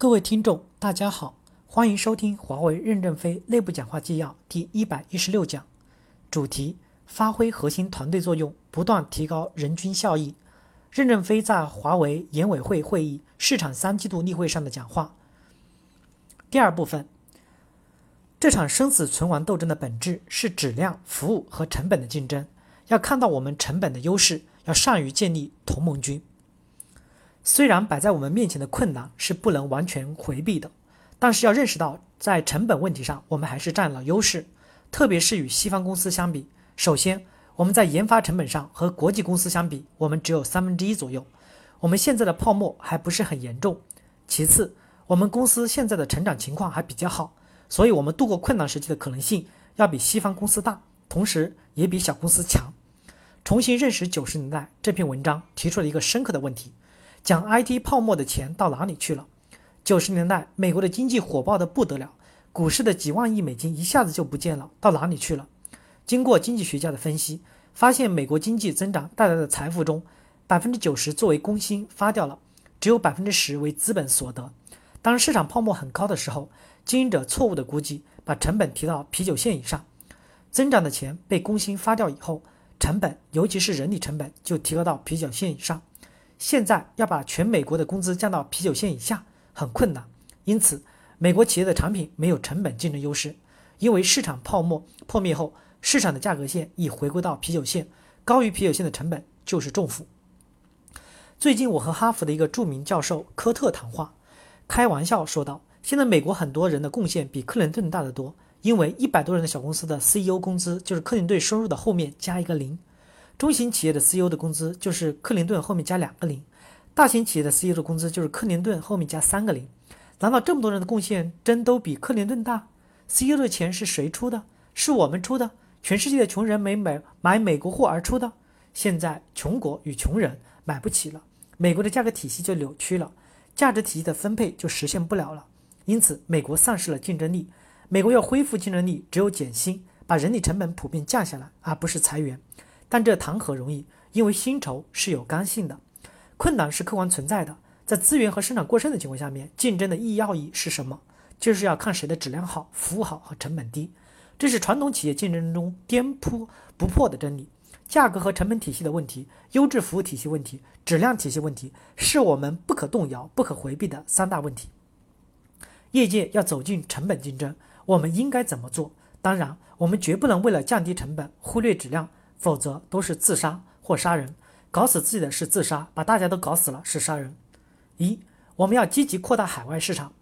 各位听众，大家好，欢迎收听华为任正非内部讲话纪要第一百一十六讲，主题：发挥核心团队作用，不断提高人均效益。任正非在华为研委会会议市场三季度例会上的讲话。第二部分，这场生死存亡斗争的本质是质量、服务和成本的竞争。要看到我们成本的优势，要善于建立同盟军。虽然摆在我们面前的困难是不能完全回避的，但是要认识到，在成本问题上，我们还是占了优势，特别是与西方公司相比。首先，我们在研发成本上和国际公司相比，我们只有三分之一左右，我们现在的泡沫还不是很严重。其次，我们公司现在的成长情况还比较好，所以我们度过困难时期的可能性要比西方公司大，同时也比小公司强。重新认识九十年代这篇文章提出了一个深刻的问题。讲 IT 泡沫的钱到哪里去了？九十年代美国的经济火爆的不得了，股市的几万亿美金一下子就不见了，到哪里去了？经过经济学家的分析，发现美国经济增长带来的财富中，百分之九十作为工薪发掉了，只有百分之十为资本所得。当市场泡沫很高的时候，经营者错误的估计，把成本提到啤酒线以上，增长的钱被工薪发掉以后，成本尤其是人力成本就提高到啤酒线以上。现在要把全美国的工资降到啤酒线以下很困难，因此美国企业的产品没有成本竞争优势，因为市场泡沫破灭后，市场的价格线已回归到啤酒线，高于啤酒线的成本就是重负。最近我和哈佛的一个著名教授科特谈话，开玩笑说道：“现在美国很多人的贡献比克林顿大得多，因为一百多人的小公司的 CEO 工资就是克林顿收入的后面加一个零。”中型企业的 CEO 的工资就是克林顿后面加两个零，大型企业的 CEO 的工资就是克林顿后面加三个零。难道这么多人的贡献真都比克林顿大？CEO 的钱是谁出的？是我们出的？全世界的穷人没买买美国货而出的？现在穷国与穷人买不起了，美国的价格体系就扭曲了，价值体系的分配就实现不了了。因此，美国丧失了竞争力。美国要恢复竞争力，只有减薪，把人力成本普遍降下来，而不是裁员。但这谈何容易？因为薪酬是有刚性的，困难是客观存在的。在资源和生产过剩的情况下面，竞争的意义要义是什么？就是要看谁的质量好、服务好和成本低。这是传统企业竞争中颠扑不破的真理。价格和成本体系的问题、优质服务体系问题、质量体系问题，是我们不可动摇、不可回避的三大问题。业界要走进成本竞争，我们应该怎么做？当然，我们绝不能为了降低成本忽略质量。否则都是自杀或杀人，搞死自己的是自杀，把大家都搞死了是杀人。一，我们要积极扩大海外市场，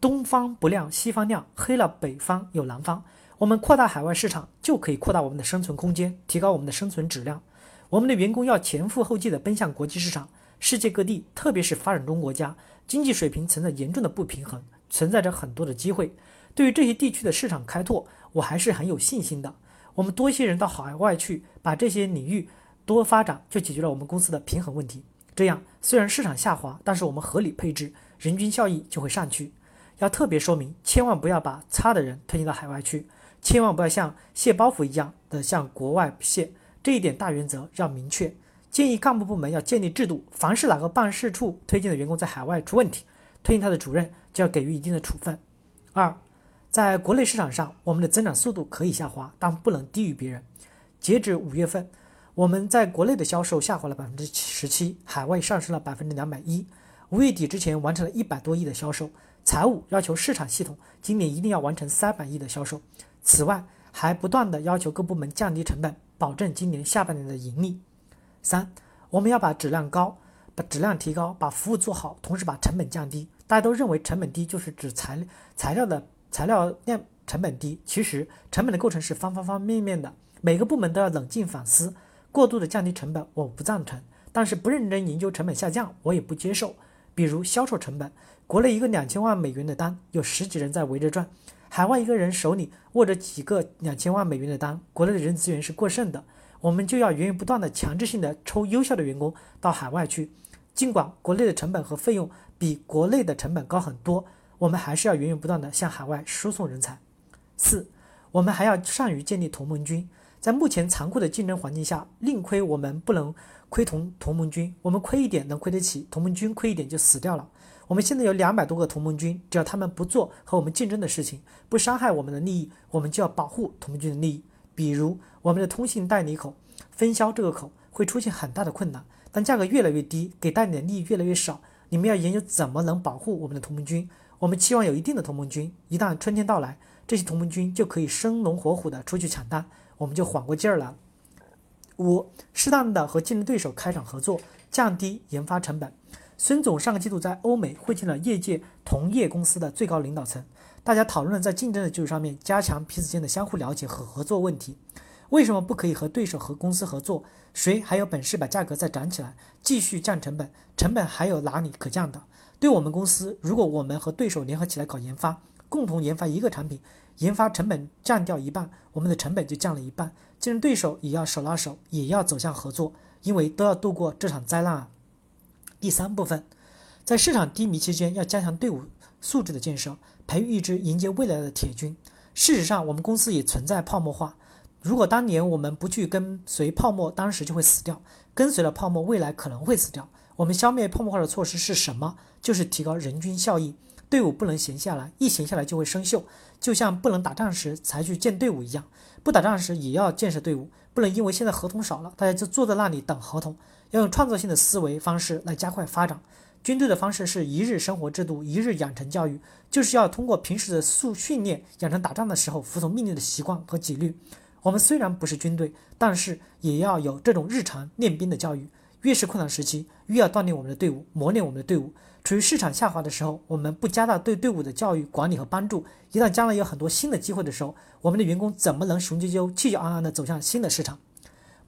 东方不亮西方亮，黑了北方有南方。我们扩大海外市场，就可以扩大我们的生存空间，提高我们的生存质量。我们的员工要前赴后继地奔向国际市场，世界各地，特别是发展中国家，经济水平存在严重的不平衡，存在着很多的机会。对于这些地区的市场开拓，我还是很有信心的。我们多一些人到海外去，把这些领域多发展，就解决了我们公司的平衡问题。这样虽然市场下滑，但是我们合理配置，人均效益就会上去。要特别说明，千万不要把差的人推进到海外去，千万不要像卸包袱一样的向国外卸。这一点大原则要明确。建议干部部门要建立制度，凡是哪个办事处推荐的员工在海外出问题，推荐他的主任就要给予一定的处分。二。在国内市场上，我们的增长速度可以下滑，但不能低于别人。截止五月份，我们在国内的销售下滑了百分之十七，海外上升了百分之两百一。五月底之前完成了一百多亿的销售，财务要求市场系统今年一定要完成三百亿的销售。此外，还不断的要求各部门降低成本，保证今年下半年的盈利。三，我们要把质量高，把质量提高，把服务做好，同时把成本降低。大家都认为成本低就是指材材料的。材料量成本低，其实成本的构成是方方方面面的，每个部门都要冷静反思。过度的降低成本，我不赞成；但是不认真研究成本下降，我也不接受。比如销售成本，国内一个两千万美元的单，有十几人在围着转；海外一个人手里握着几个两千万美元的单，国内的人资源是过剩的，我们就要源源不断的强制性的抽优秀的员工到海外去。尽管国内的成本和费用比国内的成本高很多。我们还是要源源不断的向海外输送人才。四，我们还要善于建立同盟军。在目前残酷的竞争环境下，另亏我们不能亏同同盟军，我们亏一点能亏得起，同盟军亏一点就死掉了。我们现在有两百多个同盟军，只要他们不做和我们竞争的事情，不伤害我们的利益，我们就要保护同盟军的利益。比如我们的通信代理口分销这个口会出现很大的困难，但价格越来越低，给代理的利益越来越少，你们要研究怎么能保护我们的同盟军。我们期望有一定的同盟军，一旦春天到来，这些同盟军就可以生龙活虎的出去抢单，我们就缓过劲儿了。五、适当的和竞争对手开展合作，降低研发成本。孙总上个季度在欧美会见了业界同业公司的最高领导层，大家讨论了在竞争的基础上面加强彼此间的相互了解和合作问题。为什么不可以和对手和公司合作？谁还有本事把价格再涨起来，继续降成本？成本还有哪里可降的？对我们公司，如果我们和对手联合起来搞研发，共同研发一个产品，研发成本降掉一半，我们的成本就降了一半。竞争对手也要手拉手，也要走向合作，因为都要度过这场灾难啊。第三部分，在市场低迷期间，要加强队伍素质的建设，培育一支迎接未来的铁军。事实上，我们公司也存在泡沫化。如果当年我们不去跟随泡沫，当时就会死掉；跟随了泡沫，未来可能会死掉。我们消灭泡沫化的措施是什么？就是提高人均效益。队伍不能闲下来，一闲下来就会生锈，就像不能打仗时才去建队伍一样。不打仗时也要建设队伍，不能因为现在合同少了，大家就坐在那里等合同。要用创造性的思维方式来加快发展。军队的方式是一日生活制度，一日养成教育，就是要通过平时的速训练，养成打仗的时候服从命令的习惯和纪律。我们虽然不是军队，但是也要有这种日常练兵的教育。越是困难时期，越要锻炼我们的队伍，磨练我们的队伍。处于市场下滑的时候，我们不加大对队伍的教育、管理和帮助，一旦将来有很多新的机会的时候，我们的员工怎么能雄赳赳、气昂昂地走向新的市场？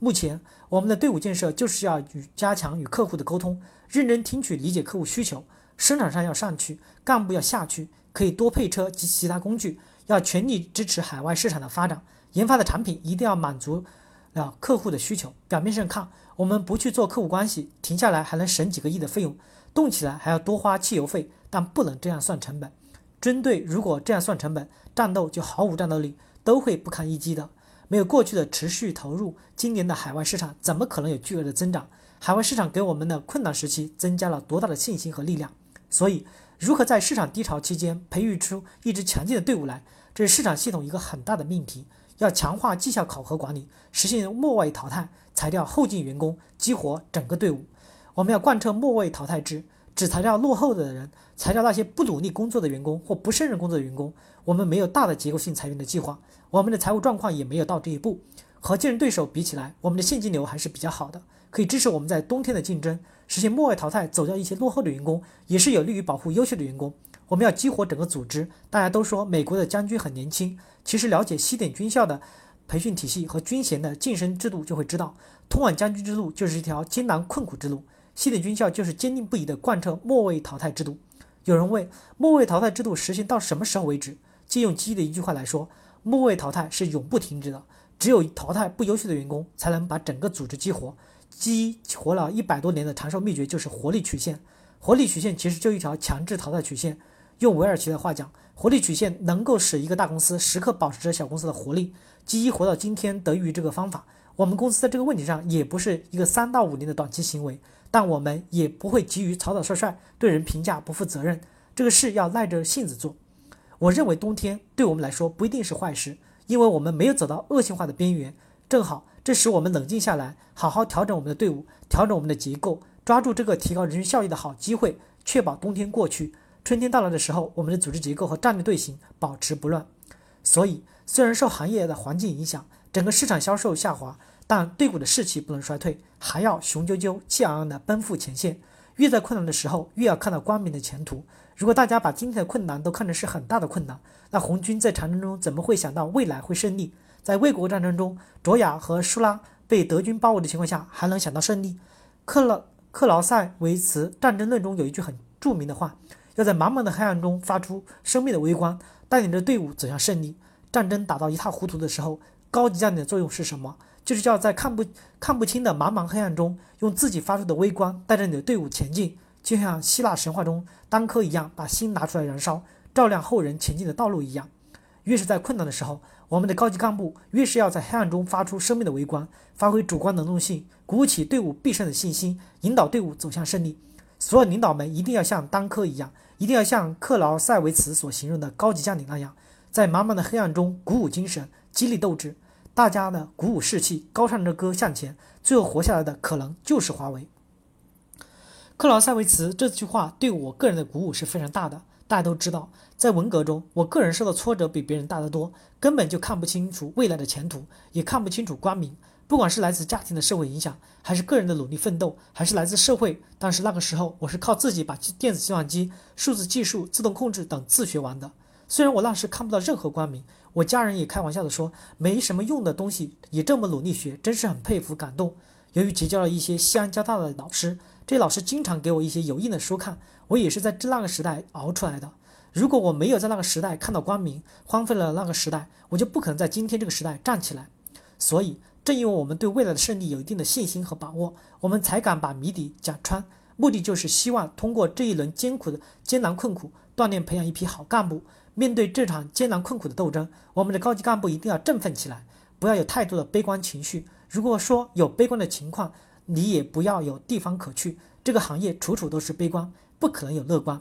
目前，我们的队伍建设就是要与加强与客户的沟通，认真听取理解客户需求。生产上要上去，干部要下去，可以多配车及其他工具，要全力支持海外市场的发展。研发的产品一定要满足了客户的需求。表面上看，我们不去做客户关系，停下来还能省几个亿的费用，动起来还要多花汽油费，但不能这样算成本。军队如果这样算成本，战斗就毫无战斗力，都会不堪一击的。没有过去的持续投入，今年的海外市场怎么可能有巨额的增长？海外市场给我们的困难时期增加了多大的信心和力量？所以，如何在市场低潮期间培育出一支强劲的队伍来，这是市场系统一个很大的命题。要强化绩效考核管理，实现末位淘汰，裁掉后进员工，激活整个队伍。我们要贯彻末位淘汰制，只裁掉落后的人，裁掉那些不努力工作的员工或不胜任工作的员工。我们没有大的结构性裁员的计划。我们的财务状况也没有到这一步，和竞争对手比起来，我们的现金流还是比较好的，可以支持我们在冬天的竞争，实现末位淘汰，走掉一些落后的员工，也是有利于保护优秀的员工。我们要激活整个组织。大家都说美国的将军很年轻，其实了解西点军校的培训体系和军衔的晋升制度，就会知道，通往将军之路就是一条艰难困苦之路。西点军校就是坚定不移地贯彻末位淘汰制度。有人问，末位淘汰制度实行到什么时候为止？借用基的一句话来说。末位淘汰是永不停止的，只有淘汰不优秀的员工，才能把整个组织激活。激活了一百多年的长寿秘诀就是活力曲线。活力曲线其实就一条强制淘汰曲线。用韦尔奇的话讲，活力曲线能够使一个大公司时刻保持着小公司的活力。基一活到今天得益于这个方法。我们公司在这个问题上也不是一个三到五年的短期行为，但我们也不会急于草草率率对人评价不负责任。这个事要耐着性子做。我认为冬天对我们来说不一定是坏事，因为我们没有走到恶性化的边缘，正好这使我们冷静下来，好好调整我们的队伍，调整我们的结构，抓住这个提高人均效益的好机会，确保冬天过去，春天到来的时候，我们的组织结构和战略队形保持不乱。所以，虽然受行业的环境影响，整个市场销售下滑，但队伍的士气不能衰退，还要雄赳赳、气昂昂地奔赴前线。越在困难的时候，越要看到光明的前途。如果大家把今天的困难都看成是很大的困难，那红军在长征中怎么会想到未来会胜利？在卫国战争中，卓雅和舒拉被德军包围的情况下，还能想到胜利？克劳克劳塞维茨战争论中有一句很著名的话：要在茫茫的黑暗中发出生命的微光，带领着队伍走向胜利。战争打到一塌糊涂的时候，高级将领的作用是什么？就是要在看不看不清的茫茫黑暗中，用自己发出的微光，带着你的队伍前进。就像希腊神话中当科一样，把心拿出来燃烧，照亮后人前进的道路一样。越是在困难的时候，我们的高级干部越是要在黑暗中发出生命的微光，发挥主观能动性，鼓起队伍必胜的信心，引导队伍走向胜利。所有领导们一定要像丹科一样，一定要像克劳塞维茨所形容的高级将领那样，在茫茫的黑暗中鼓舞精神，激励斗志。大家呢鼓舞士气，高唱着歌向前，最后活下来的可能就是华为。克劳塞维茨这句话对我个人的鼓舞是非常大的。大家都知道，在文革中，我个人受到挫折比别人大得多，根本就看不清楚未来的前途，也看不清楚光明。不管是来自家庭的社会影响，还是个人的努力奋斗，还是来自社会，但是那个时候我是靠自己把电子计算机、数字技术、自动控制等自学完的。虽然我那时看不到任何光明，我家人也开玩笑的说，没什么用的东西也这么努力学，真是很佩服感动。由于结交了一些西安交大的老师。这些老师经常给我一些有益的书看，我也是在那个时代熬出来的。如果我没有在那个时代看到光明，荒废了那个时代，我就不可能在今天这个时代站起来。所以，正因为我们对未来的胜利有一定的信心和把握，我们才敢把谜底讲穿。目的就是希望通过这一轮艰苦的艰难困苦，锻炼培养一批好干部。面对这场艰难困苦的斗争，我们的高级干部一定要振奋起来，不要有太多的悲观情绪。如果说有悲观的情况，你也不要有地方可去。这个行业处处都是悲观，不可能有乐观。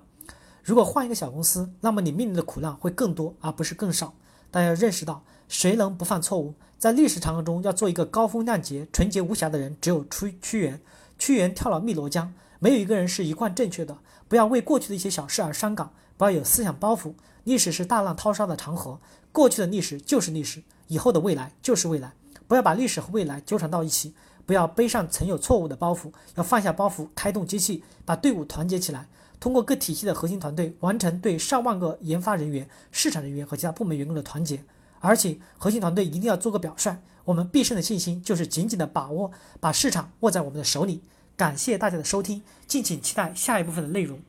如果换一个小公司，那么你面临的苦难会更多，而不是更少。大家要认识到，谁能不犯错误？在历史长河中，要做一个高风亮节、纯洁无瑕的人，只有屈屈原。屈原跳了汨罗江，没有一个人是一贯正确的。不要为过去的一些小事而伤感，不要有思想包袱。历史是大浪淘沙的长河，过去的历史就是历史，以后的未来就是未来。不要把历史和未来纠缠到一起。不要背上曾有错误的包袱，要放下包袱，开动机器，把队伍团结起来，通过各体系的核心团队完成对上万个研发人员、市场人员和其他部门员工的团结。而且，核心团队一定要做个表率。我们必胜的信心就是紧紧的把握，把市场握在我们的手里。感谢大家的收听，敬请期待下一部分的内容。